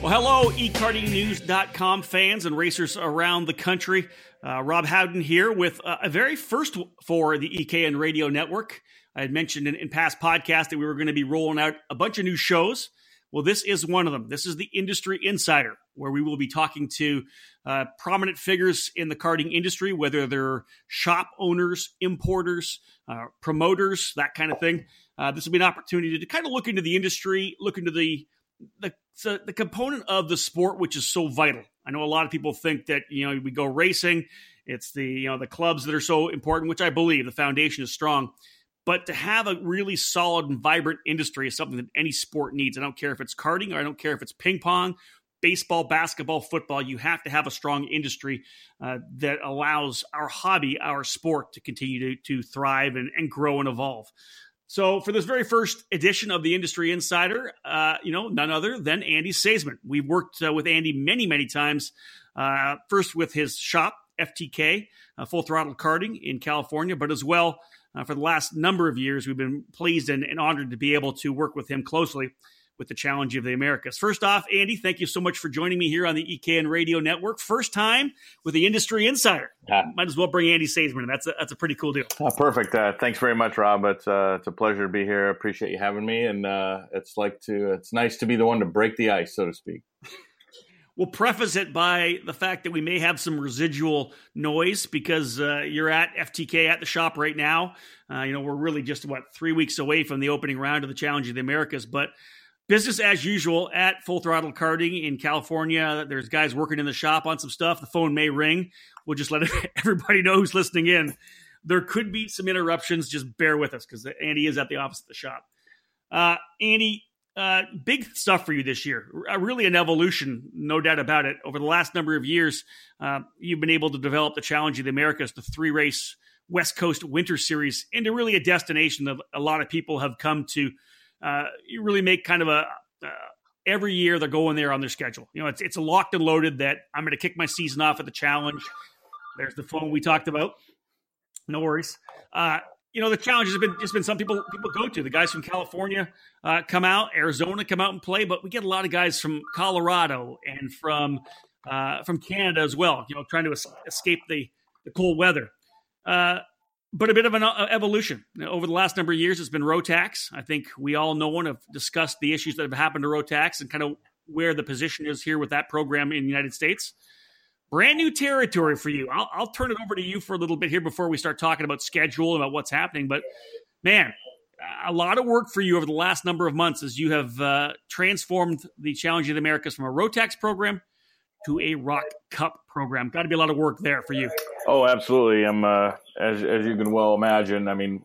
Well, hello, ekartingnews.com fans and racers around the country. Uh, Rob Howden here with uh, a very first for the EKN Radio Network. I had mentioned in, in past podcasts that we were going to be rolling out a bunch of new shows. Well, this is one of them. This is the Industry Insider, where we will be talking to uh, prominent figures in the karting industry, whether they're shop owners, importers, uh, promoters, that kind of thing. Uh, this will be an opportunity to kind of look into the industry, look into the the the component of the sport which is so vital. I know a lot of people think that you know we go racing, it's the you know the clubs that are so important, which I believe the foundation is strong. But to have a really solid and vibrant industry is something that any sport needs. I don't care if it's karting or I don't care if it's ping pong, baseball, basketball, football. You have to have a strong industry uh, that allows our hobby, our sport, to continue to, to thrive and, and grow and evolve. So, for this very first edition of the Industry Insider, uh, you know, none other than Andy Seesemann. We've worked uh, with Andy many, many times. Uh, first with his shop, FTK, uh, Full Throttle Karting in California, but as well uh, for the last number of years, we've been pleased and, and honored to be able to work with him closely with the Challenge of the Americas. First off, Andy, thank you so much for joining me here on the EKN Radio Network. First time with the Industry Insider. Uh, Might as well bring Andy Seesemann. That's a, that's a pretty cool deal. Uh, perfect. Uh, thanks very much, Rob. It's uh, it's a pleasure to be here. Appreciate you having me, and uh, it's like to it's nice to be the one to break the ice, so to speak. We'll preface it by the fact that we may have some residual noise because uh, you're at FTK at the shop right now. you know, we're really just what three weeks away from the opening round of the Challenge of the Americas, but business as usual at Full Throttle Karting in California. There's guys working in the shop on some stuff. The phone may ring. We'll just let everybody know who's listening in. There could be some interruptions. Just bear with us because Andy is at the office of the shop. Uh, Andy, uh, big stuff for you this year. Uh, really an evolution, no doubt about it. Over the last number of years, uh, you've been able to develop the Challenge of the Americas, the three race West Coast Winter Series, into really a destination that a lot of people have come to uh, you really make kind of a uh, every year they're going there on their schedule. You know, it's it's locked and loaded that I'm going to kick my season off at the challenge. There's the phone we talked about. No worries. Uh, you know, the challenge has been just been some people people go to. The guys from California uh, come out, Arizona come out and play, but we get a lot of guys from Colorado and from uh, from Canada as well. You know, trying to es- escape the the cold weather. But a bit of an uh, evolution over the last number of years. It's been Rotax. I think we all know and have discussed the issues that have happened to Rotax and kind of where the position is here with that program in the United States. Brand new territory for you. I'll, I'll turn it over to you for a little bit here before we start talking about schedule and about what's happening. But man, a lot of work for you over the last number of months as you have uh, transformed the Challenge of the Americas from a Rotax program to a ROK Cup program. Got to be a lot of work there for you. Oh, absolutely. I'm uh, as as you can well imagine. I mean,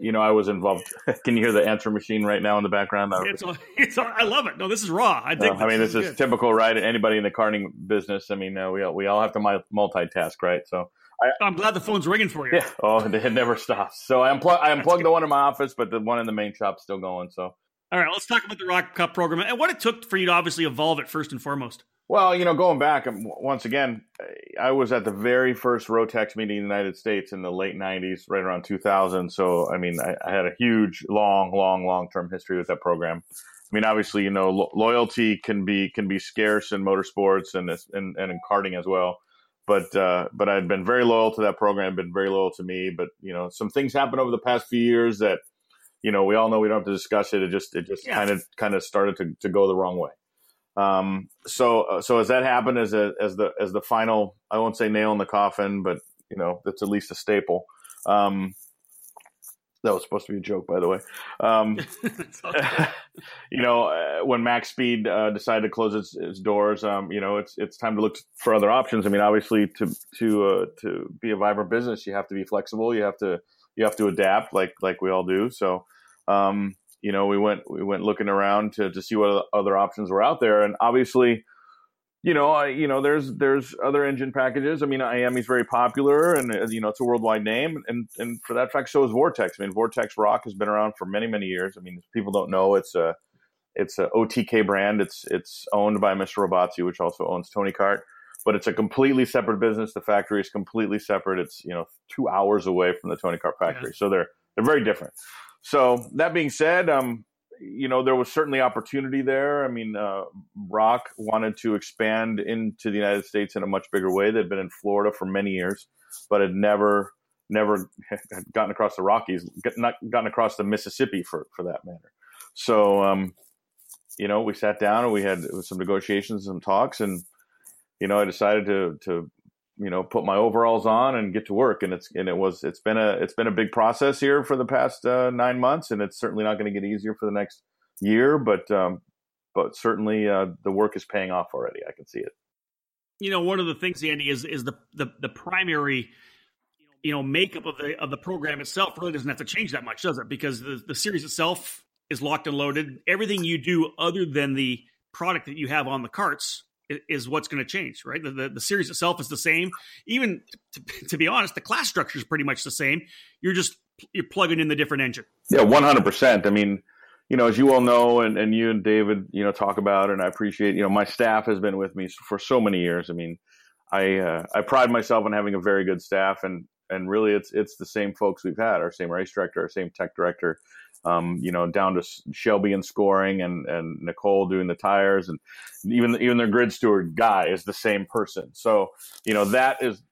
you know, I was involved. can you hear the answer machine right now in the background? It's, it's I love it. No, this is raw. I think. Uh, I mean, this, is, is typical, right? Anybody in the karting business. I mean, uh, we all, we all have to multitask, right? So. I, am glad the phone's ringing for you. Yeah. Oh, it never stops. So I unplug, I unplugged the one in my office, but the one in the main shop's still going. So. All right, let's talk about the ROK Cup program and what it took for you to obviously evolve it first and foremost. Well, you know, going back um, once again, I was at the very first Rotax meeting in the United States in the late '90s, right around 2000. So, I mean, I, I had a huge, long, long, long-term history with that program. I mean, obviously, you know, lo- loyalty can be can be scarce in motorsports and and, and in karting as well. But uh, but I'd been very loyal to that program, been very loyal to me. But you know, some things happened over the past few years that, you know, we all know we don't have to discuss it. It just it just kind of kind of started to, to go the wrong way. Um, so uh, so as that happened as a, as the as the final, I won't say nail in the coffin, but you know that's at least a staple. Um, that was supposed to be a joke, by the way. Um, you know, uh, when Max Speed uh, decided to close its, its doors, um, you know, it's it's time to look for other options. I mean, obviously, to to uh, to be a vibrant business, you have to be flexible. You have to you have to adapt, like like we all do. So, um, you know, we went we went looking around to to see what other options were out there, and obviously, you know, I, you know, there's there's other engine packages. I mean, IAME's very popular, and uh, you know, it's a worldwide name, and and for that fact, so is Vortex. I mean, Vortex ROK has been around for many many years. I mean, people don't know it's a it's a OTK brand. It's it's owned by Mr. Robazza, which also owns Tony Kart but it's a completely separate business. The factory is completely separate. It's you know two hours away from the Tony Kart factory, yeah. so they're they're very different. So that being said, um, you know, there was certainly opportunity there. I mean, uh, ROK wanted to expand into the United States in a much bigger way. They'd been in Florida for many years, but had never, never gotten across the Rockies, not gotten across the Mississippi for, for that matter. So, um, you know, we sat down and we had some negotiations, some talks, and you know, I decided to to you know put my overalls on and get to work. And it's and it was it's been a it's been a big process here for the past uh, nine months. And it's certainly not going to get easier for the next year but um, but certainly uh, the work is paying off already. I can see it. You know one of the things andy is is the the, the primary you know makeup of the of the program itself really doesn't have to change that much does it? Because the, the series itself is locked and loaded. Everything you do other than the product that you have on the carts is what's going to change, right? The, the, the, series itself is the same. Even to, to, be honest, the class structure is pretty much the same. You're just you're plugging in the different engine. Yeah, one hundred percent. I mean, you know, as you all know, and, and you and David, you know, talk about, and I appreciate. You know, my staff has been with me for so many years. I mean, I uh, I pride myself on having a very good staff, and and really, it's it's the same folks we've had, our same race director, our same tech director um, you know, down to Shelby and scoring and, and Nicole doing the tires and even, even their grid steward guy is the same person. So, you know, that is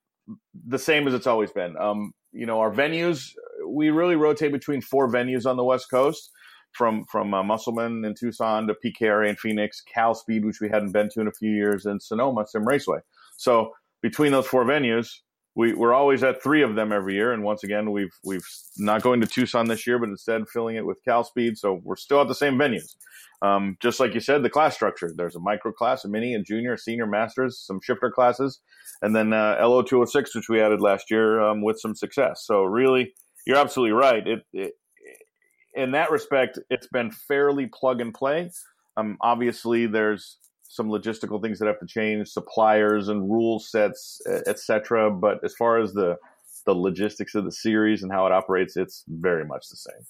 the same as it's always been. Um, you know, our venues, we really rotate between four venues on the West Coast from, from uh, Musselman in Tucson to PKRA in Phoenix, Cal Speed, which we hadn't been to in a few years, and Sonoma Simraceway. So between those four venues, we, we're always at three of them every year. And once again, we've we've not going to Tucson this year, but instead filling it with Cal Speed. So we're still at the same venues. Um, just like you said, the class structure. There's a micro class, a mini, and junior, senior, masters, some shifter classes, and then uh, LO 206, which we added last year um, with some success. So really, you're absolutely right. It, it, in that respect, it's been fairly plug and play. Um, obviously, there's some logistical things that have to change, suppliers and rule sets, etc. But as far as the the logistics of the series and how it operates, it's very much the same.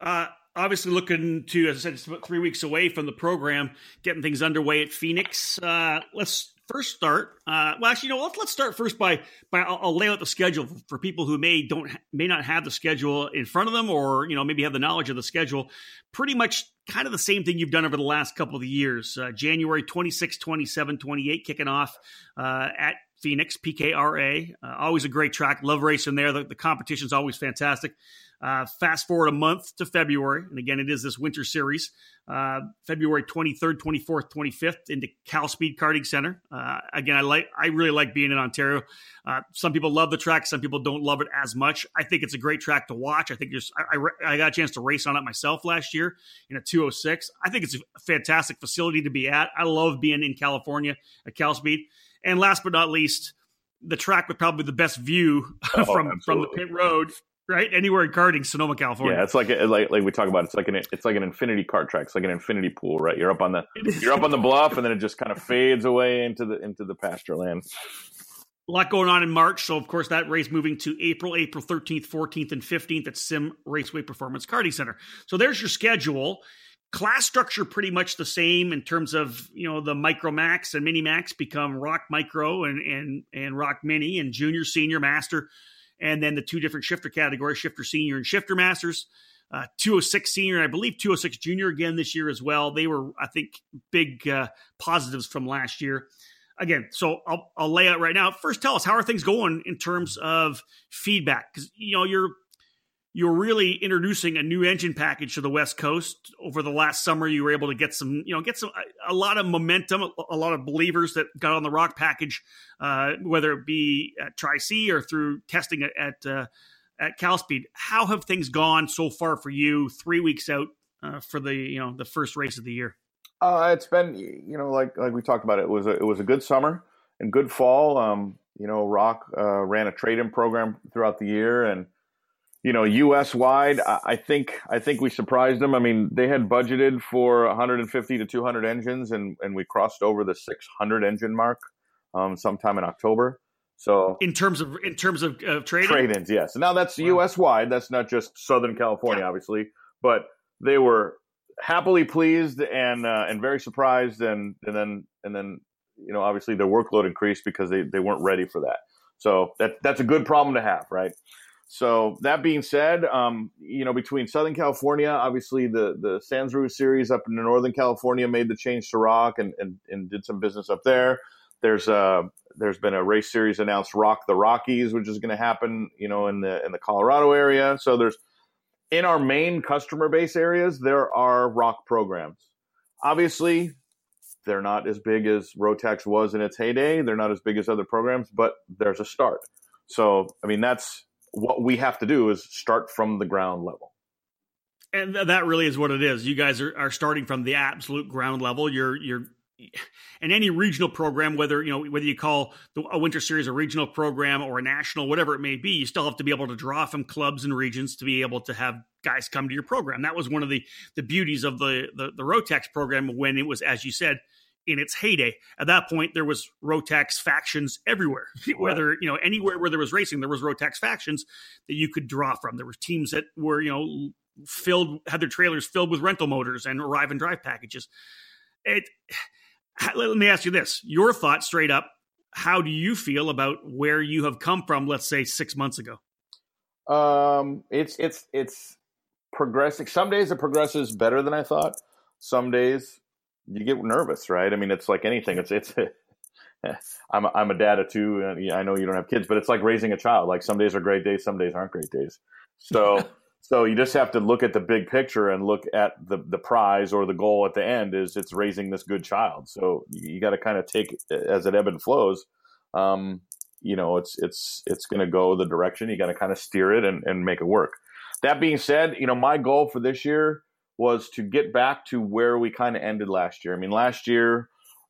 Uh, obviously, looking to, as I said, it's about three weeks away from the program, getting things underway at Phoenix. Uh, let's first start. Uh, well, actually, you know, let's, let's start first by by I'll, I'll, lay out the schedule for people who may don't may not have the schedule in front of them, or you know, maybe have the knowledge of the schedule. Pretty much, kind of the same thing you've done over the last couple of years. Uh, January 26, 27, 28, kicking off uh, at Phoenix PKRA. Uh, always a great track. Love racing there. The, the competition's always fantastic. Uh, fast forward a month to February, and again, it is this winter series. Uh, February 23rd, 24th, 25th into Cal Speed Karting Center. Uh, again, I like, I really like being in Ontario. Uh, some people love the track, some people don't love it as much. I think it's a great track to watch. I think there's, I, I, I got a chance to race on it myself last year in a 206. I think it's a fantastic facility to be at. I love being in California at Cal Speed. And last but not least, the track with probably the best view oh, from from the pit road right? Anywhere in karting, Sonoma, California. Yeah, it's like a, like like we talk about. It's like an it's like an infinity kart track. It's like an infinity pool, right? You're up on the you're up on the bluff, and then it just kind of fades away into the into the pasture land. A lot going on in March, so of course that race moving to April, April 13th, 14th, and 15th at Sim Raceway Performance Karting Center. So there's your schedule. Class structure pretty much the same in terms of you know the Micro Max and Mini Max become ROK Micro and and and ROK Mini and Junior, Senior, Master and then the two different shifter categories shifter senior and shifter masters. Uh, 206 senior i believe 206 junior again this year as well. They were i think big uh, positives from last year. Again so I'll, I'll lay out right now. First tell us how are things going in terms of feedback? Because you know you're you're really introducing a new engine package to the West Coast. Over the last summer, you were able to get some, you know, get some a, a lot of momentum, a, a, lot of believers that got on the ROK package, uh, whether it be at Tri C or through testing at at, uh, at CalSpeed. How have things gone so far for you? Three weeks out uh, for the you know the first race of the year. Uh, it's been you know like like we talked about it, it was a, it was a good summer and good fall. Um, you know, ROK uh, ran a trade in program throughout the year and you know, U.S. wide, I think I think we surprised them. I mean, they had budgeted for 150 to 200 engines, and and we crossed over the 600 engine mark um, sometime in October. So in terms of in terms of uh, trade trade-ins, yes. Now that's wow. U.S. wide. That's not just Southern California, yeah. obviously, but they were happily pleased and uh, and very surprised, and and then and then you know obviously their workload increased because they they weren't ready for that. So that that's a good problem to have, right? So that being said, um, you know, between Southern California, obviously the the Sanzaru series up in Northern California made the change to ROK and, and, and did some business up there. There's a there's been a race series announced, ROK the Rockies, which is going to happen, you know, in the in the Colorado area. So there's in our main customer base areas, there are ROK programs. Obviously, they're not as big as Rotax was in its heyday. They're not as big as other programs, but there's a start. So, I mean, that's what we have to do is start from the ground level. And that really is what it is. You guys are, are starting from the absolute ground level. You're you're in any regional program, whether you know whether you call the, a winter series a regional program or a national, whatever it may be, you still have to be able to draw from clubs and regions to be able to have guys come to your program. That was one of the the beauties of the the, the Rotax program when it was, as you said, in its heyday. At that point, there was Rotax factions everywhere. Whether you know anywhere where there was racing, there was Rotax factions that you could draw from. There were teams that were you know filled had their trailers filled with rental motors and arrive and drive packages. It. Let me ask you this: Your thought, straight up. How do you feel about where you have come from? Let's say six months ago. Um, it's it's it's progressing. Some days it progresses better than I thought. Some days you get nervous, right? I mean, it's like anything. It's it's. I'm a, I'm a dad of two, and I know you don't have kids, but it's like raising a child. Like some days are great days, some days aren't great days. So so you just have to look at the big picture and look at the the prize or the goal at the end is it's raising this good child. So you, you got to kind of take as it ebb and flows. Um, you know, it's it's it's going to go the direction. You got to kind of steer it and, and make it work. That being said, you know, my goal for this year was to get back to where we kind of ended last year. I mean, last year,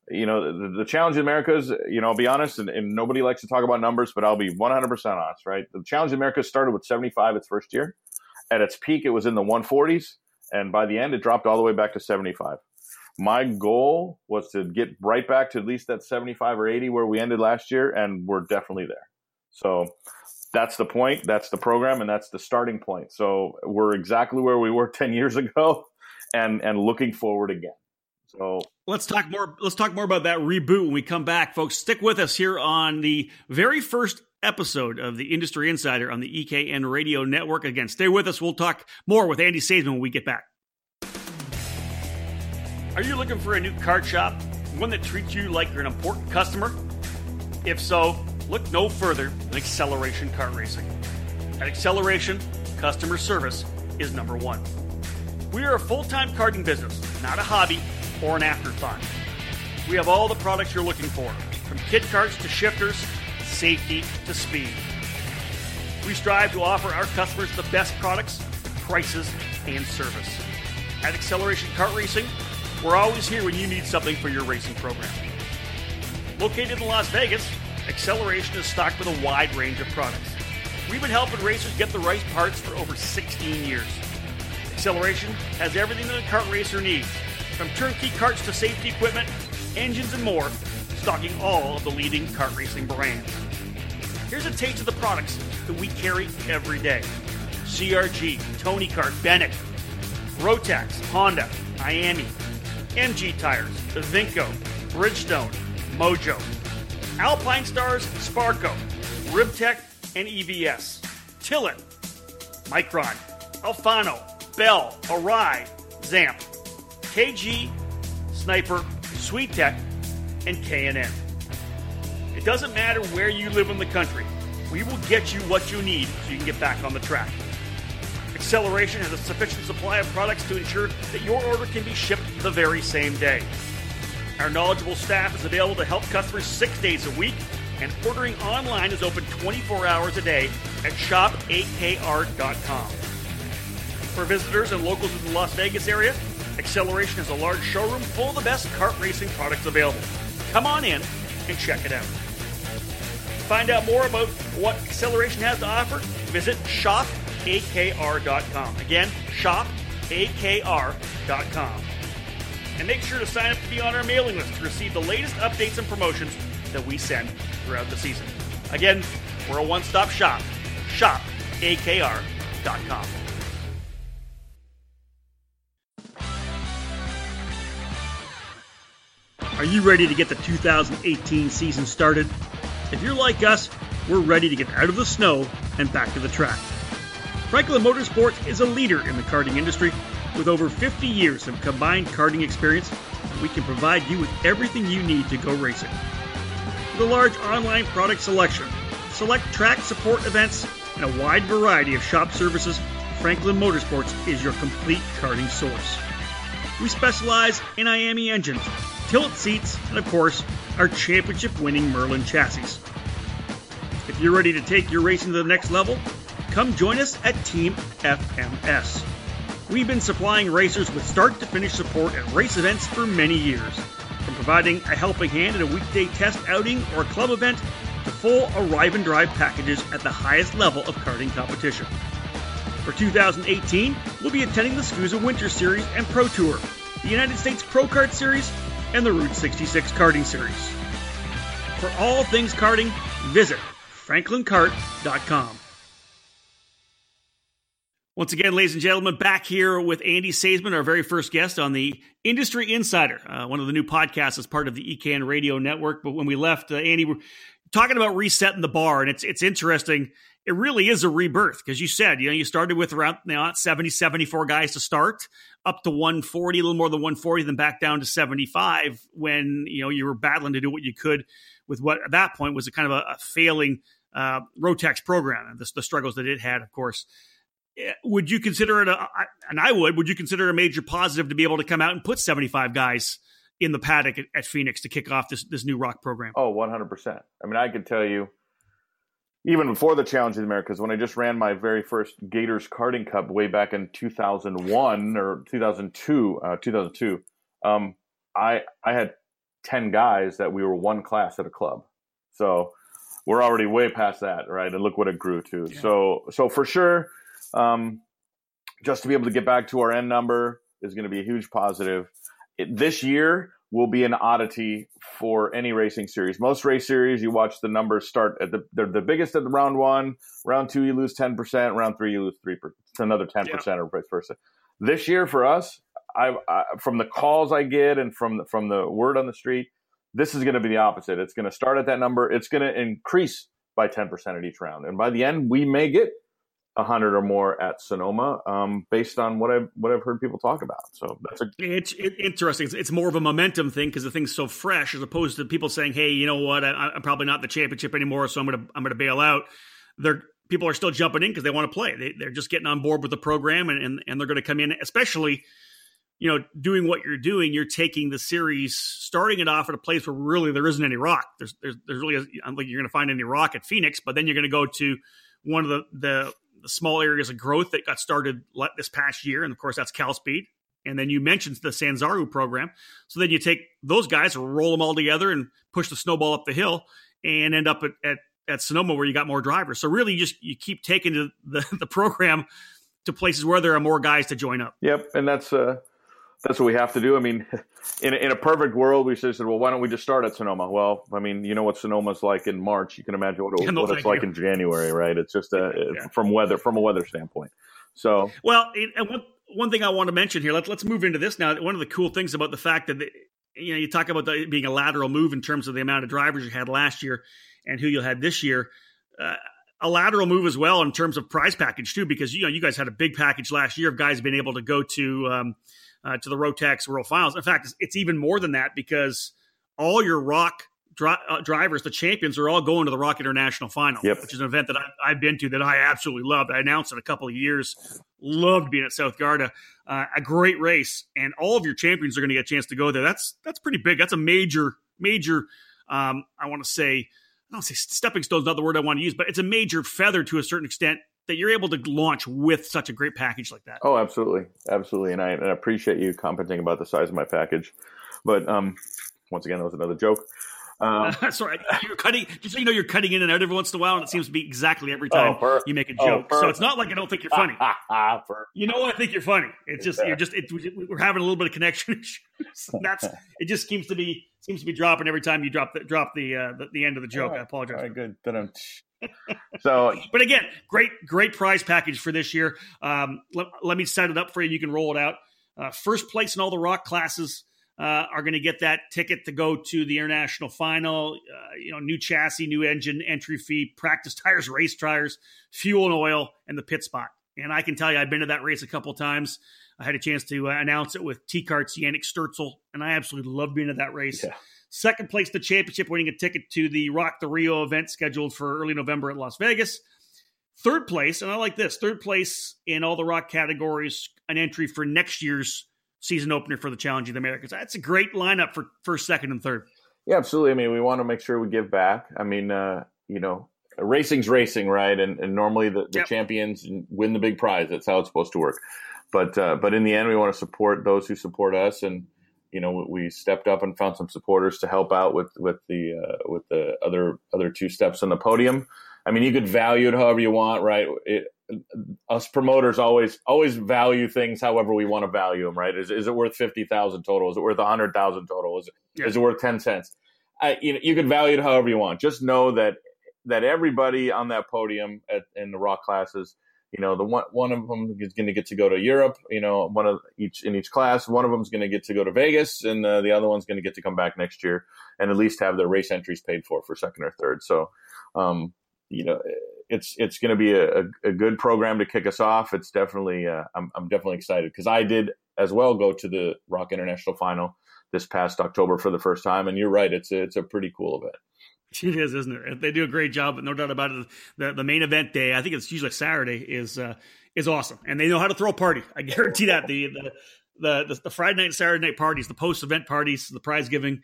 you know, the, the challenge in America is, you know, I'll be honest, and, and, nobody likes to talk about numbers, but I'll be 100% honest, right? The challenge in America started with 75 its first year. At its peak, it was in the 140s. And by the end, it dropped all the way back to 75. My goal was to get right back to at least that 75 or 80 where we ended last year, and we're definitely there. So that's the point. That's the program, and that's the starting point. So we're exactly where we were ten years ago, and and looking forward again. So let's talk more. Let's talk more about that reboot when we come back, folks. Stick with us here on the very first episode of the Industry Insider on the EKN Radio Network. Again, stay with us. We'll talk more with Andy Seesemann when we get back. Are you looking for a new card shop, one that treats you like you're an important customer? If so look no further than Acceleration Kart Racing. At Acceleration, customer service is number one. We are a full time karting business, not a hobby or an afterthought. We have all the products you're looking for, from kit carts to shifters, safety to speed. We strive to offer our customers the best products, prices, and service. At Acceleration Kart Racing, we're always here when you need something for your racing program. Located in Las Vegas, Acceleration is stocked with a wide range of products. We've been helping racers get the right parts for over 16 years. Acceleration has everything that a kart racer needs, from turnkey carts to safety equipment, engines, and more, stocking all of the leading kart racing brands. Here's a taste of the products that we carry every day CRG, Tony Kart, Bennett, Rotax, Honda, IAME, MG Tires, Vinco, Bridgestone, Mojo, Alpinestars, Sparco, Ribtech, and EVS, Tillett, Micron, Alfano, Bell, Arai, Zamp, KG, Sniper, SweetTech, and K&N. It doesn't matter where you live in the country. We will get you what you need so you can get back on the track. Acceleration has a sufficient supply of products to ensure that your order can be shipped the very same day. Our knowledgeable staff is available to help customers six days a week, and ordering online is open 24 hours a day at shopakr.com. For visitors and locals in the Las Vegas area, Acceleration has a large showroom full of the best kart racing products available. Come on in and check it out. Find out more about what Acceleration has to offer, visit shopakr.com. Again, shopakr.com and make sure to sign up to be on our mailing list to receive the latest updates and promotions that we send throughout the season. Again, we're a one stop shop. ShopAKR.com. Are you ready to get the 2018 season started? If you're like us, we're ready to get out of the snow and back to the track. Franklin Motorsports is a leader in the karting industry with over 50 years of combined karting experience. We can provide you with everything you need to go racing. With a large online product selection, select track support events, and a wide variety of shop services, Franklin Motorsports is your complete karting source. We specialize in IAME engines, tilt seats, and of course, our championship winning Merlin chassis. If you're ready to take your racing to the next level, come join us at Team FMS. We've been supplying racers with start to finish support at race events for many years. From providing a helping hand at a weekday test outing or club event to full arrive and drive packages at the highest level of karting competition. For 2018, we'll be attending the SKUSA Winter Series and Pro Tour, the United States Pro Kart Series, and the Route 66 Karting Series. For all things karting, visit franklinkart.com. Once again, ladies and gentlemen, back here with Andy Seesemann, our very first guest on the Industry Insider, uh, one of the new podcasts as part of the EKN Radio Network. But when we left, uh, Andy, we're talking about resetting the bar, and it's it's interesting. It really is a rebirth because you said, you know, you started with around you know, 70, 74 guys to start, up to 140, a little more than 140, then back down to 75 when, you know, you were battling to do what you could with what at that point was a kind of a, a failing uh, Rotax program and the, the struggles that it had, of course would you consider it a, and I would, would you consider a major positive to be able to come out and put 75 guys in the paddock at, at Phoenix to kick off this, this new ROK program? Oh, 100%. I mean, I could tell you, even before the Challenge of the Americas, when I just ran my very first Gators Karting Cup way back in 2001 or 2002, uh, 2002, um, I, I had 10 guys that we were one class at a club. So we're already way past that, right? And look what it grew to. Yeah. So, so for sure, um, just to be able to get back to our end number is going to be a huge positive. It, this year will be an oddity for any racing series. Most race series, you watch the numbers start at the they're the biggest at the round one. Round two, you lose ten percent. Round three, you lose three percent. Another ten percent, yeah. or vice versa. This year for us, I, I from the calls I get and from the, from the word on the street, this is going to be the opposite. It's going to start at that number. It's going to increase by ten percent at each round, and by the end, we may get hundred or more at Sonoma, um, based on what I've what I've heard people talk about. So that's a it's it, interesting. It's, it's, more of a momentum thing because the thing's so fresh, as opposed to people saying, "Hey, you know what? I, am probably not the championship anymore, so I'm gonna I'm gonna bail out." They're people are still jumping in because they want to play. They, they're just getting on board with the program, and and, and they're going to come in, especially. You know, doing what you're doing, you're taking the series, starting it off at a place where really there isn't any ROK. There's, there's, there's really, I don't think you're going to find any ROK at Phoenix, but then you're going to go to one of the, the the small areas of growth that got started this past year, and of course that's Cal Speed. And then you mentioned the Sanzaru program. So then you take those guys, roll them all together, and push the snowball up the hill, and end up at, at, at Sonoma where you got more drivers. So really, you just you keep taking the, the, the program to places where there are more guys to join up. Yep, and that's uh, that's what we have to do. I mean, in in a perfect world, we should have said, well, why don't we just start at Sonoma? Well, I mean, you know what Sonoma's like in March. You can imagine what, it, no, what it's like you. in January, right? It's just a yeah. from weather from a weather standpoint. So, well, and one one thing I want to mention here. Let's let's move into this now. One of the cool things about the fact that the, you know you talk about the, being a lateral move in terms of the amount of drivers you had last year and who you had this year. Uh, a lateral move as well in terms of prize package too, because you know you guys had a big package last year of guys being able to go to um, uh, to the Rotax World Finals. In fact, it's even more than that because all your ROK dri- uh, drivers, the champions, are all going to the ROK International Final, yep. which is an event that I, have been to that I absolutely loved. I announced it a couple of years. Loved being at South Garda. Uh, a great race, and all of your champions are going to get a chance to go there. That's that's pretty big. That's a major major. Um, I want to say I don't say stepping stone is not the word I want to use, but it's a major feather to a certain extent that you're able to launch with such a great package like that. Oh, absolutely, absolutely, and I, and I appreciate you commenting about the size of my package. But um, once again, that was another joke. Um, Sorry, you're cutting. Just so you know, you're cutting in and out every once in a while, and it seems to be exactly every time oh, you make a oh, joke. Oh, so it's not like I don't think you're funny. you know, I think you're funny. It's just you're just it, we're having a little bit of connection issues. that's it. Just seems to be seems to be dropping every time you drop the drop the uh, the, the, end of the joke. I apologize. All right, good. So, but again, great, great prize package for this year. Um, let, let, me set it up for you. You can roll it out. Uh, first place in all the ROK classes uh, are going to get that ticket to go to the international final. Uh, you know, new chassis, new engine, entry fee, practice tires, race tires, fuel and oil, and the pit spot. And I can tell you, I've been to that race a couple times. I had a chance to uh, announce it with T Kart's Yannick Sturzel, and I absolutely love being at that race. Yeah. Second place, the championship, winning a ticket to the ROK the Rio event scheduled for early November at Las Vegas. Third place, and I like this third place in all the ROK categories, an entry for next year's season opener for the Challenge of the Americas. That's a great lineup for first, second, and third. Yeah, absolutely. I mean, we want to make sure we give back. I mean, uh, you know, racing's racing, right? And, and normally the, the yep. champions win the big prize. That's how it's supposed to work. But uh, but in the end, we want to support those who support us, and you know, we stepped up and found some supporters to help out with with the uh, with the other other two steps on the podium. I mean, you could value it however you want, right? It, us promoters always always value things however we want to value them, right? Is, is it worth fifty thousand total? Is it worth a hundred thousand total? Is it, yeah. is it worth ten cents? I, you know, you can value it however you want. Just know that that everybody on that podium at, in the ROK classes, you know, the one one of them is going to get to go to Europe. You know, one of each in each class. One of them is going to get to go to Vegas, and uh, the other one's going to get to come back next year and at least have their race entries paid for for second or third. So, um, you know, it's it's going to be a, a, good program to kick us off. It's definitely uh, I'm I'm definitely excited because I did as well go to the ROK International Final this past October for the first time, and you're right, it's a, it's a pretty cool event. It is, isn't it? They do a great job, but no doubt about it. The, the main event day, I think it's usually Saturday, is uh, is awesome, and they know how to throw a party. I guarantee that the the the, the Friday night, and Saturday night parties, the post event parties, the prize giving,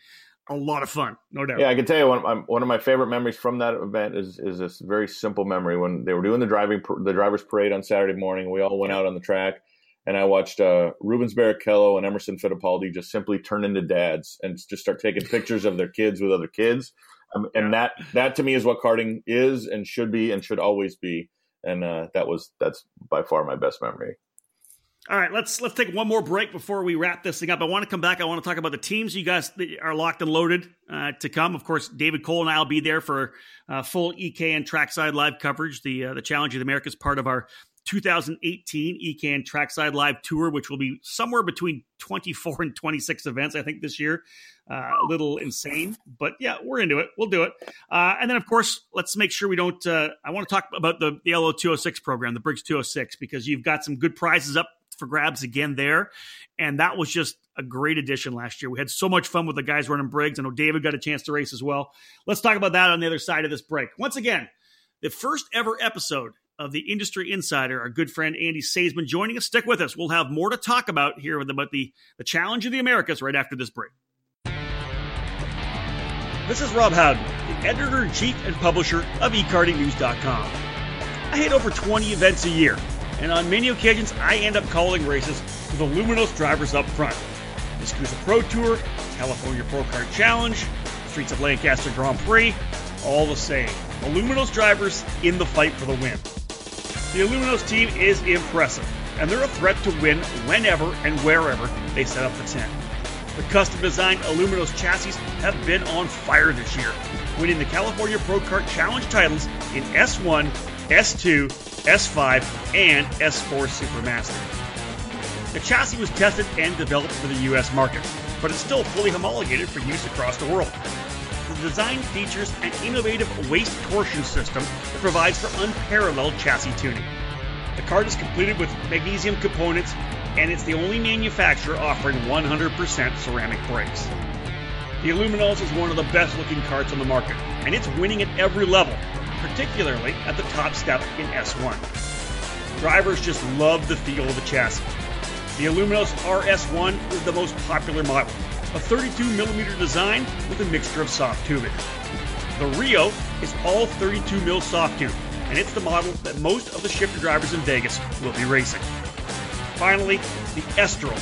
a lot of fun, no doubt. Yeah, I can tell you one of my, one of my favorite memories from that event is is this very simple memory when they were doing the driving the drivers parade on Saturday morning. We all went out on the track, and I watched uh, Rubens Barrichello and Emerson Fittipaldi just simply turn into dads and just start taking pictures of their kids with other kids. Um, and that that to me is what karting is and should be and should always be. And uh, that was that's by far my best memory. All right, let's let's take one more break before we wrap this thing up. I want to come back. I want to talk about the teams you guys are locked and loaded uh, to come. Of course, David Cole and I will be there for uh, full EKN Trackside Live coverage. The uh, the Challenge of the Americas part of our 2018 EKN Trackside Live Tour, which will be somewhere between 24 and 26 events, I think, this year. Uh, a little insane, but yeah, we're into it. We'll do it. Uh, and then, of course, let's make sure we don't. Uh, I want to talk about the, the LO 206 program, the Briggs 206, because you've got some good prizes up for grabs again there. And that was just a great addition last year. We had so much fun with the guys running Briggs. I know David got a chance to race as well. Let's talk about that on the other side of this break. Once again, the first ever episode of the Industry Insider, our good friend Andy Seesemann joining us. Stick with us. We'll have more to talk about here about the, the challenge of the Americas right after this break. This is Rob Howden, the editor in chief and publisher of ekartingnews.com. I hit over 20 events a year and on many occasions I end up calling races with the Luminos drivers up front. The SKUSA Pro Tour, California Pro Kart Challenge, Streets of Lancaster Grand Prix, all the same. The Luminos drivers in the fight for the win. The Luminos team is impressive, and they're a threat to win whenever and wherever they set up the tent. The custom designed Luminos chassis have been on fire this year, winning the California Pro Kart Challenge titles in S1, S2, S5, and S4 Supermaster. The chassis was tested and developed for the US market, but it's still fully homologated for use across the world. The design features an innovative waist torsion system that provides for unparalleled chassis tuning. The cart is completed with magnesium components, and it's the only manufacturer offering 100% ceramic brakes. The Luminos is one of the best looking carts on the market, and it's winning at every level, particularly at the top step in S1. Drivers just love the feel of the chassis. The Luminos RS1 is the most popular model, a 32mm design with a mixture of soft tubing. The Rio is all 32mm soft tube, and it's the model that most of the shifter drivers in Vegas will be racing. Finally, the Estrel.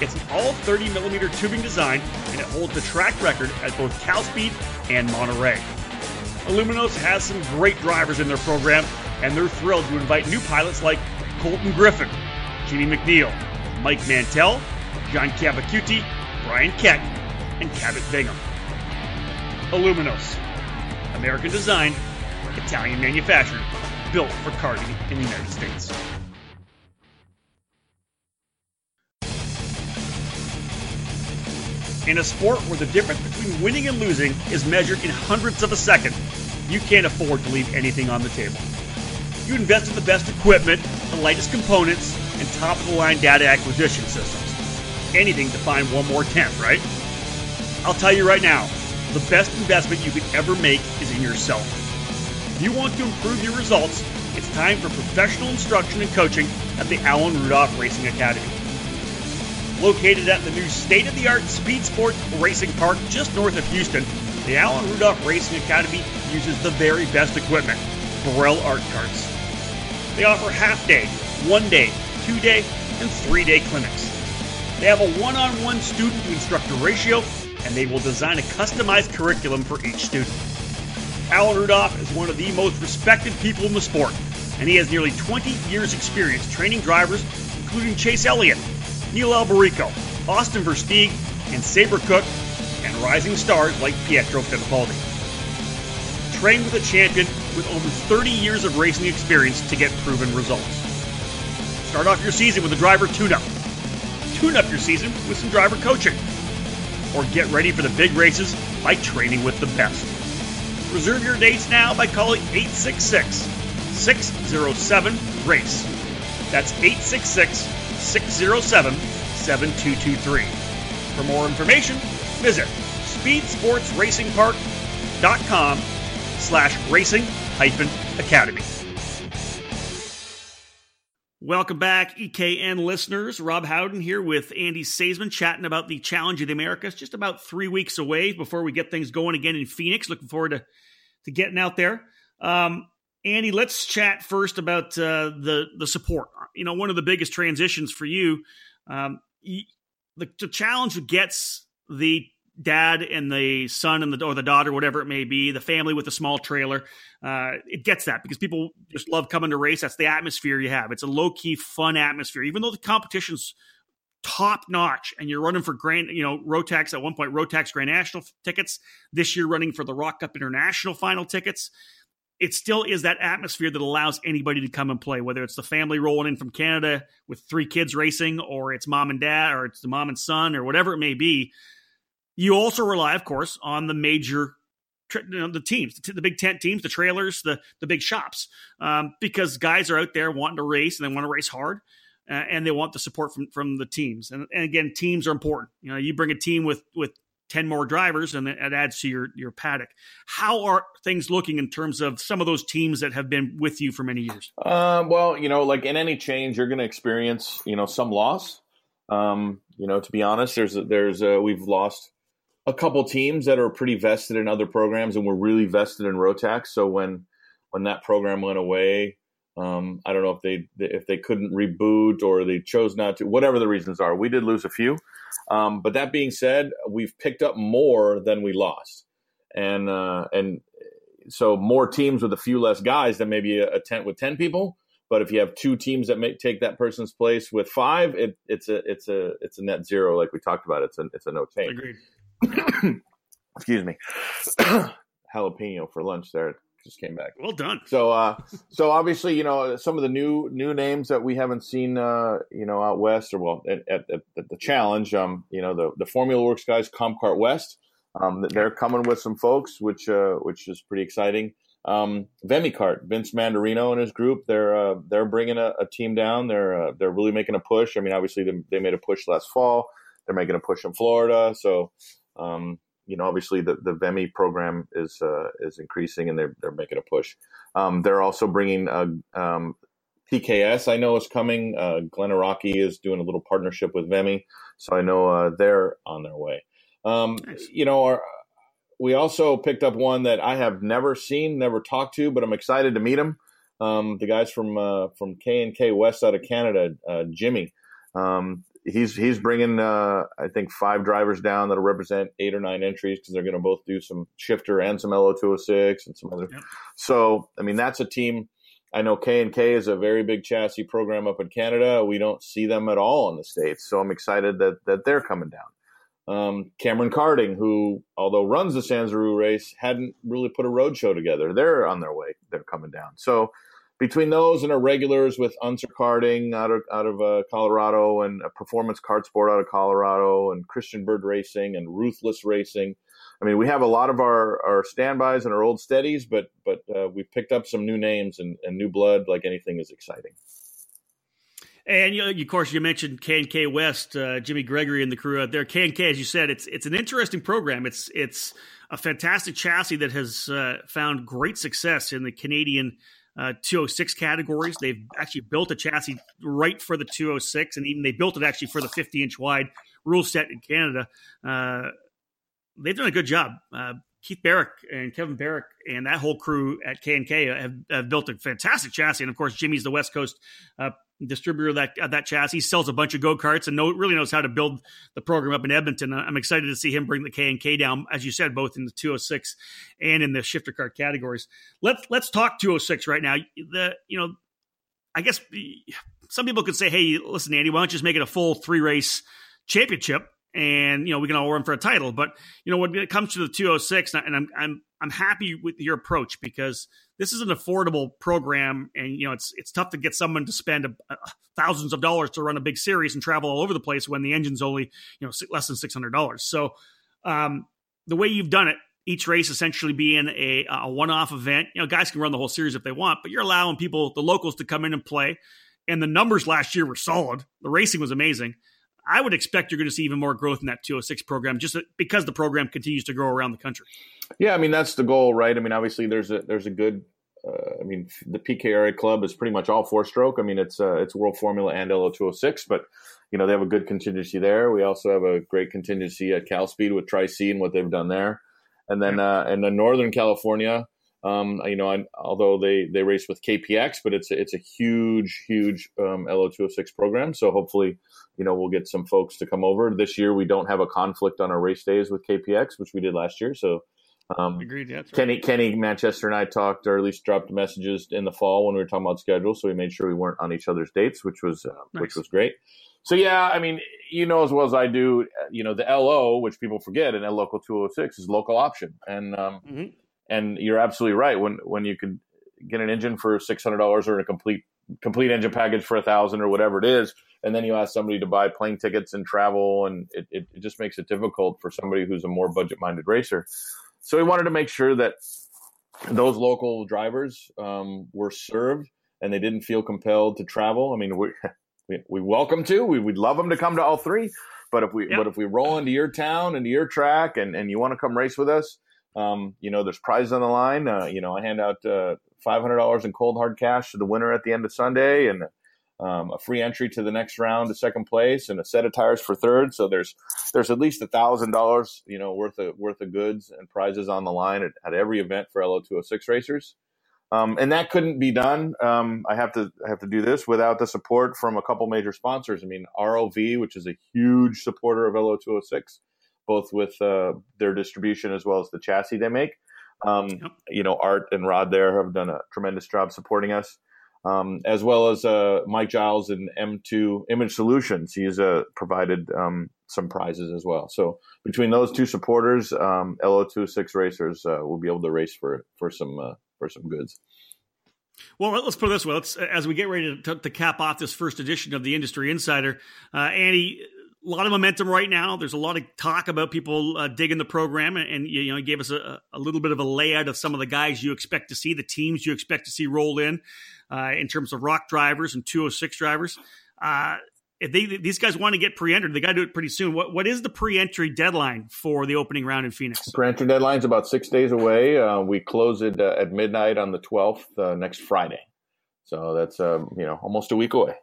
It's an all 30 millimeter tubing design, and it holds the track record at both Cal Speed and Monterey. Luminos has some great drivers in their program, and they're thrilled to invite new pilots like Colton Griffin, Jimmy McNeil, Mike Mantell, John Cavacuti, Brian Keck, and Cabot Bingham. Luminos, American design, Italian manufactured, built for karting in the United States. In a sport where the difference between winning and losing is measured in hundredths of a second, you can't afford to leave anything on the table. You invest in the best equipment, the latest components, and top of the line data acquisition systems. Anything to find one more tenth, right? I'll tell you right now, the best investment you could ever make is in yourself. If you want to improve your results, it's time for professional instruction and coaching at the Alan Rudolph Racing Academy. Located at the new state of the art Speed Sports Racing Park just north of Houston, the Alan Rudolph Racing Academy uses the very best equipment Birel ART Carts. They offer half day, one day, two day, and three day clinics. They have a one on one student to instructor ratio, and they will design a customized curriculum for each student. Alan Rudolph is one of the most respected people in the sport, and he has nearly 20 years' experience training drivers, including Chase Elliott, Neil Alberico, Austin Versteeg, and Sabré Cook, and rising stars like Pietro Fittipaldi. Train with a champion with over 30 years of racing experience to get proven results. Start off your season with a driver tune-up. Tune up your season with some driver coaching. Or get ready for the big races by training with the best. Reserve your dates now by calling 866 607 RACE. That's 866 607 7223. For more information, visit speedsportsracingpark.com slash racing hyphen academy. Welcome back, EKN listeners. Rob Howden here with Andy Seesemann chatting about the Challenge of the Americas. Just about three weeks away before we get things going again in Phoenix. Looking forward to, to getting out there. Um, Andy, let's chat first about uh, the the support. You know, one of the biggest transitions for you, um, the, the challenge gets the dad and the son and the or the daughter, whatever it may be, the family with a small trailer. Uh, it gets that because people just love coming to race. That's the atmosphere you have. It's a low key, fun atmosphere, even though the competition's top notch and you're running for grand, you know, Rotax at one point, Rotax Grand National tickets. This year, running for the ROK Cup International final tickets. It still is that atmosphere that allows anybody to come and play, whether it's the family rolling in from Canada with three kids racing, or it's mom and dad, or it's the mom and son, or whatever it may be you also rely, of course, on the major you know, the teams, the big tent teams, the trailers, the the big shops, um, because guys are out there wanting to race and they want to race hard, uh, and they want the support from from the teams. And, and, again, teams are important. You know, you bring a team with with ten more drivers, and it adds to your your paddock. How are things looking in terms of some of those teams that have been with you for many years? Um, well, you know, like in any change, you're going to experience you know some loss. Um, you know, to be honest, there's there's we've lost a couple teams that are pretty vested in other programs and we're really vested in Rotax. So when when that program went away, um, I don't know if they if they couldn't reboot or they chose not to, whatever the reasons are. We did lose a few, um, but that being said, we've picked up more than we lost, and uh, and so more teams with a few less guys than maybe a, a tent with ten people. But if you have two teams that may take that person's place with five, it, it's a it's a it's a net zero, like we talked about. It's a it's a no change. Agreed. excuse me, jalapeno for lunch there. Just came back. Well done. So, uh, so obviously, you know, some of the new new names that we haven't seen, uh, you know, out west or well at, at, at the challenge. Um, you know, the the Formula Works guys, Comcart West. Um, they're coming with some folks, which uh, which is pretty exciting. Um, Vemicart, Vince Mandarino and his group, they're uh, they're bringing a, a, team down. They're uh, they're really making a push. I mean, obviously they, they made a push last fall. They're making a push in Florida. So um, you know, obviously the, the VEMI program is uh, is increasing and they're they're making a push. Um, they're also bringing a, um, PKS. I know is coming. Uh, Glenorchy is doing a little partnership with VEMI, so I know uh, they're on their way. Um, nice. You know, our, we also picked up one that I have never seen, never talked to, but I'm excited to meet him. Um, the guys from uh, from K and K West out of Canada, uh, Jimmy. Um, he's he's bringing uh, I think five drivers down that'll represent eight or nine entries because they're going to both do some shifter and some LO206 and some other. Yep. So I mean that's a team. I know K and K is a very big chassis program up in Canada. We don't see them at all in the states, so I'm excited that that they're coming down. Um, Cameron Karting, who although runs the Sanzaru race, hadn't really put a road show together. They're on their way. They're coming down. So between those and our regulars with Unser Karting out of out of uh, Colorado and Performance Kart Sport out of Colorado and Christian Bird Racing and Ruthless Racing. I mean, we have a lot of our, our standbys and our old steadies, but but uh, we've picked up some new names and, and new blood. Like anything is exciting. And you of course, you mentioned K and K West, uh, Jimmy Gregory and the crew out there. K and K, as you said, it's it's an interesting program. It's it's a fantastic chassis that has uh, found great success in the Canadian uh, 206 categories. They've actually built a chassis right for the 206, and even they built it actually for the 50 inch wide rule set in Canada. Uh, they've done a good job. Uh, Keith Barrick and Kevin Barrick and that whole crew at K and K have, built a fantastic chassis. And of course, Jimmy's the West Coast uh, distributor that of that chassis. He sells a bunch of go karts and know, really knows how to build the program up in Edmonton. I'm excited to see him bring the K and K down, as you said, both in the 206 and in the shifter kart categories. Let's let's talk 206 right now. The you know, I guess some people could say, hey, listen, Andy, why don't you just make it a full three race championship? And you know we can all run for a title. But you know when it comes to the 206, and I'm I'm I'm happy with your approach because this is an affordable program, and you know it's it's tough to get someone to spend a, a, thousands of dollars to run a big series and travel all over the place when the engine's only you know less than six hundred dollars. So um, the way you've done it. Each race essentially being a, a one-off event. You know, guys can run the whole series if they want, but you're allowing people, the locals, to come in and play. And the numbers last year were solid. The racing was amazing. I would expect you're going to see even more growth in that 206 program just because the program continues to grow around the country. Yeah, I mean that's the goal, right? I mean, obviously there's a there's a good. Uh, I mean, the PKRA club is pretty much all four stroke. I mean, it's uh, it's World Formula and LO206, but you know they have a good contingency there. We also have a great contingency at Cal Speed with Tri C and what they've done there, and then uh, in the Northern California, um, you know, I, although they they race with KPX, but it's a, it's a huge huge um, LO206 program. So hopefully, you know, we'll get some folks to come over this year. We don't have a conflict on our race days with KPX, which we did last year. So um, Agreed. Yeah, Kenny, right. Kenny Manchester and I talked, or at least dropped messages in the fall when we were talking about schedule. So we made sure we weren't on each other's dates, which was uh, nice. which was great. So yeah, I mean, you know as well as I do, you know, the LO, which people forget, and local 206 is local option, and um, mm-hmm. And you're absolutely right. When when you could get an engine for six hundred dollars or a complete complete engine package for a thousand or whatever it is, and then you ask somebody to buy plane tickets and travel, and it, it, it just makes it difficult for somebody who's a more budget minded racer. So we wanted to make sure that those local drivers um, were served and they didn't feel compelled to travel. I mean, we we, we welcome to. We, would love them to come to all three. But if we yep. but if we roll into your town, into your track, and, and you want to come race with us, um, you know, there's prizes on the line. Uh, you know, I hand out uh, $500 in cold hard cash to the winner at the end of Sunday, and um, a free entry to the next round to second place, and a set of tires for third. So there's there's at least thousand dollars, you know, worth of worth of goods and prizes on the line at, at every event for LO206 racers. Um, and that couldn't be done. Um, I have to I have to do this without the support from a couple major sponsors. I mean, ROV, which is a huge supporter of LO206, both with uh, their distribution as well as the chassis they make. Um, yep. You know, Art and Rod there have done a tremendous job supporting us um, as well as uh, Mike Giles and M2 Image Solutions. He's uh, provided um, some prizes as well. So between those two supporters, um, LO26 racers uh, will be able to race for for some uh, for some goods. Well, let's put it this way: let's as we get ready to, to cap off this first edition of the Industry Insider, uh, Andy a lot of momentum right now. There's a lot of talk about people uh, digging the program, and, and you know, you gave us a, a, little bit of a layout of some of the guys you expect to see, the teams you expect to see roll in, uh, in terms of ROK drivers and 206 drivers. Uh, if they, these guys want to get pre-entered, they got to do it pretty soon. What what is the pre-entry deadline for the opening round in Phoenix? Pre-entry deadline is about six days away. Uh, we close it uh, at midnight on the 12th uh, next Friday, so that's um, you know almost a week away.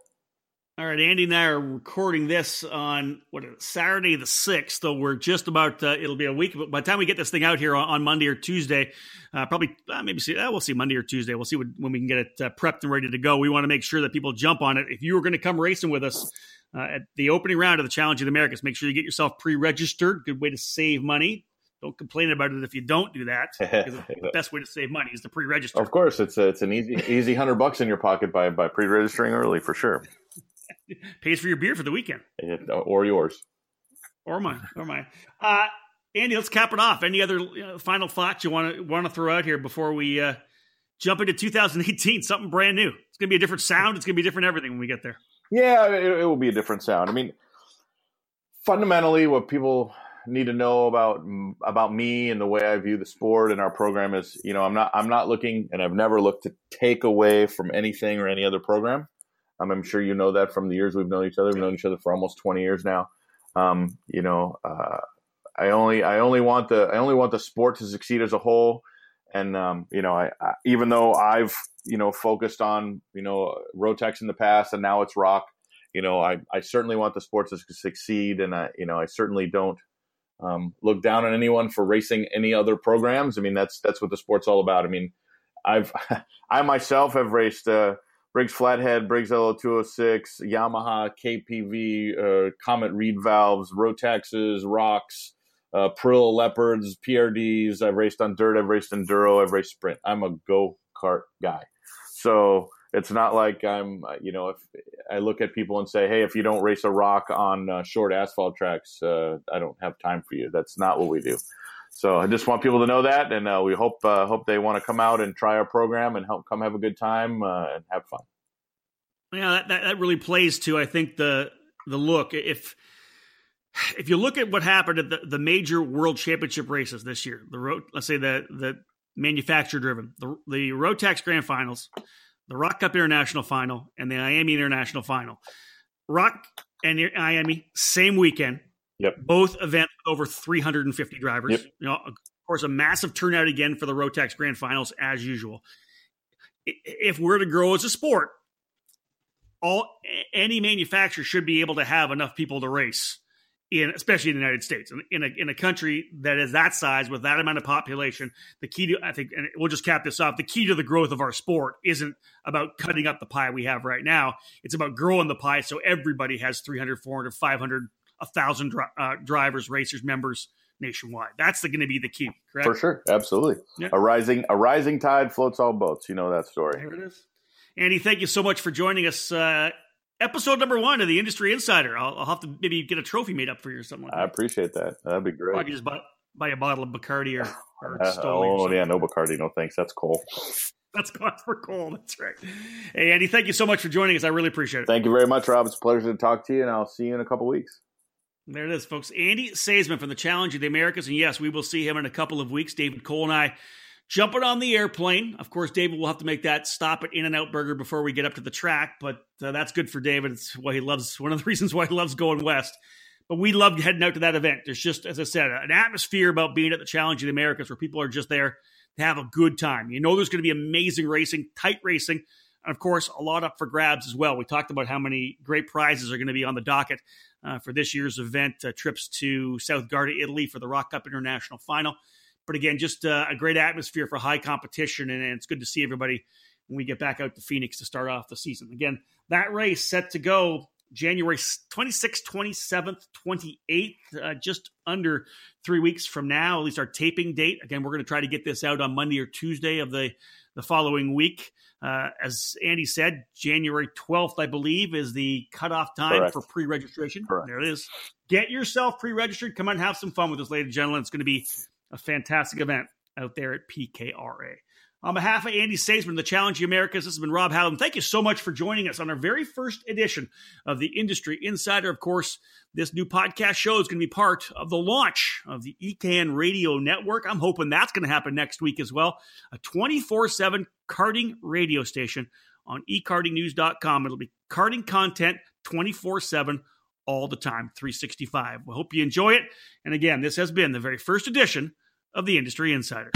All right, Andy and I are recording this on what Saturday the sixth. Though we're just about uh, it'll be a week. But by the time we get this thing out here on, on Monday or Tuesday, uh, probably uh, maybe see uh, we'll see Monday or Tuesday. We'll see what, when we can get it uh, prepped and ready to go. We want to make sure that people jump on it. If you are going to come racing with us uh, at the opening round of the Challenge of the Americas, make sure you get yourself pre-registered. Good way to save money. Don't complain about it if you don't do that. the best way to save money is to pre-register. Of course, it's a, it's an easy easy hundred bucks in your pocket by by pre-registering early for sure. pays for your beer for the weekend, or yours, or mine, or mine. Uh, Andy, let's cap it off. Any other uh, final thoughts you want to want to throw out here before we uh, jump into 2018, something brand new. It's going to be a different sound. It's going to be different everything when we get there. Yeah, it, it will be a different sound. I mean, fundamentally, what people need to know about about me and the way I view the sport and our program is, you know, I'm not I'm not looking and I've never looked to take away from anything or any other program. Um, I'm sure you know that from the years we've known each other. We've known each other for almost 20 years now. Um, you know, uh, I only I only want the I only want the sport to succeed as a whole. And um, you know, I, I, even though I've you know focused on you know Rotax in the past and now it's ROK, you know, I, I certainly want the sport to succeed, and I you know I certainly don't um, look down on anyone for racing any other programs. I mean, that's that's what the sport's all about. I mean, I've I myself have raced uh, Briggs Flathead, Briggs LO206, Yamaha, KPV, uh, Comet Reed valves, Rotaxes, ROKs, uh, Parilla Leopards, PRDs. I've raced on dirt. I've raced enduro. I've raced sprint. I'm a go kart guy. So it's not like I'm, you know, if I look at people and say, hey, if you don't race a ROK on uh, short asphalt tracks, uh, I don't have time for you. That's not what we do. So I just want people to know that, and uh, we hope uh, hope they want to come out and try our program and help come have a good time uh, and have fun. Yeah, that, that, that really plays to I think the the look if if you look at what happened at the, the major world championship races this year, the let's say the the manufacturer driven, the the Rotax Grand Finals, the ROK Cup International Final, and the IAME International Final. ROK and IAME same weekend. Yep. Both events over 350 drivers. Yep. You know, of course, a massive turnout again for the Rotax Grand Finals as usual. If we're to grow as a sport, all any manufacturer should be able to have enough people to race in especially in the United States, in a in a country that is that size with that amount of population, the key to I think, and we'll just cap this off. The key to the growth of our sport isn't about cutting up the pie we have right now. It's about growing the pie so everybody has 300, 400, 500, 1,000 uh, drivers, racers, members nationwide. That's going to be the key, correct? For sure, absolutely. Yeah. A rising a rising tide floats all boats. You know that story. There it is. Andy, thank you so much for joining us. Uh, episode number one of the Industry Insider. I'll, I'll, have to maybe get a trophy made up for you or something. Like I appreciate that. That'd be great. I could just buy, buy a bottle of Bacardi or, or uh, Oh yeah, no Bacardi, no thanks. That's cool. That's for cool. That's right. Hey Andy, thank you so much for joining us. I really appreciate it. Thank you very much, Rob. It's a pleasure to talk to you, and I'll see you in a couple weeks. There it is, folks. Andy Seesemann from the Challenge of the Americas, and yes, we will see him in a couple of weeks. David Cole and I jumping on the airplane. Of course, David will have to make that stop at In and Out Burger before we get up to the track, but uh, that's good for David. It's why he loves one of the reasons why he loves going west. But we love heading out to that event. There's just, as I said, an atmosphere about being at the Challenge of the Americas where people are just there to have a good time. You know, there's going to be amazing racing, tight racing, and of course, a lot up for grabs as well. We talked about how many great prizes are going to be on the docket uh, for this year's event uh, trips to South Garda, Italy for the ROK Cup International Final. But again, just uh, a great atmosphere for high competition, and, and, it's good to see everybody when we get back out to Phoenix to start off the season. Again, that race set to go January 26th, 27th, 28th, uh, just under three weeks from now, at least our taping date. Again, we're going to try to get this out on Monday or Tuesday of the, the following week. Uh, as Andy said, January 12th, I believe, is the cutoff time Correct. for pre registration. There it is. Get yourself pre registered. Come on, have some fun with us, ladies and gentlemen. It's going to be a fantastic event out there at PKRA. On behalf of Andy Seesemann, the Challenge of Americas, this has been Rob Howden. Thank you so much for joining us on our very first edition of the Industry Insider. Of course, this new podcast show is going to be part of the launch of the EKN Radio Network. I'm hoping that's going to happen next week as well. A 24 7 karting radio station on ekartingnews.com. It'll be karting content 24 7 all the time, 365. We hope you enjoy it. And again, this has been the very first edition of the Industry Insider.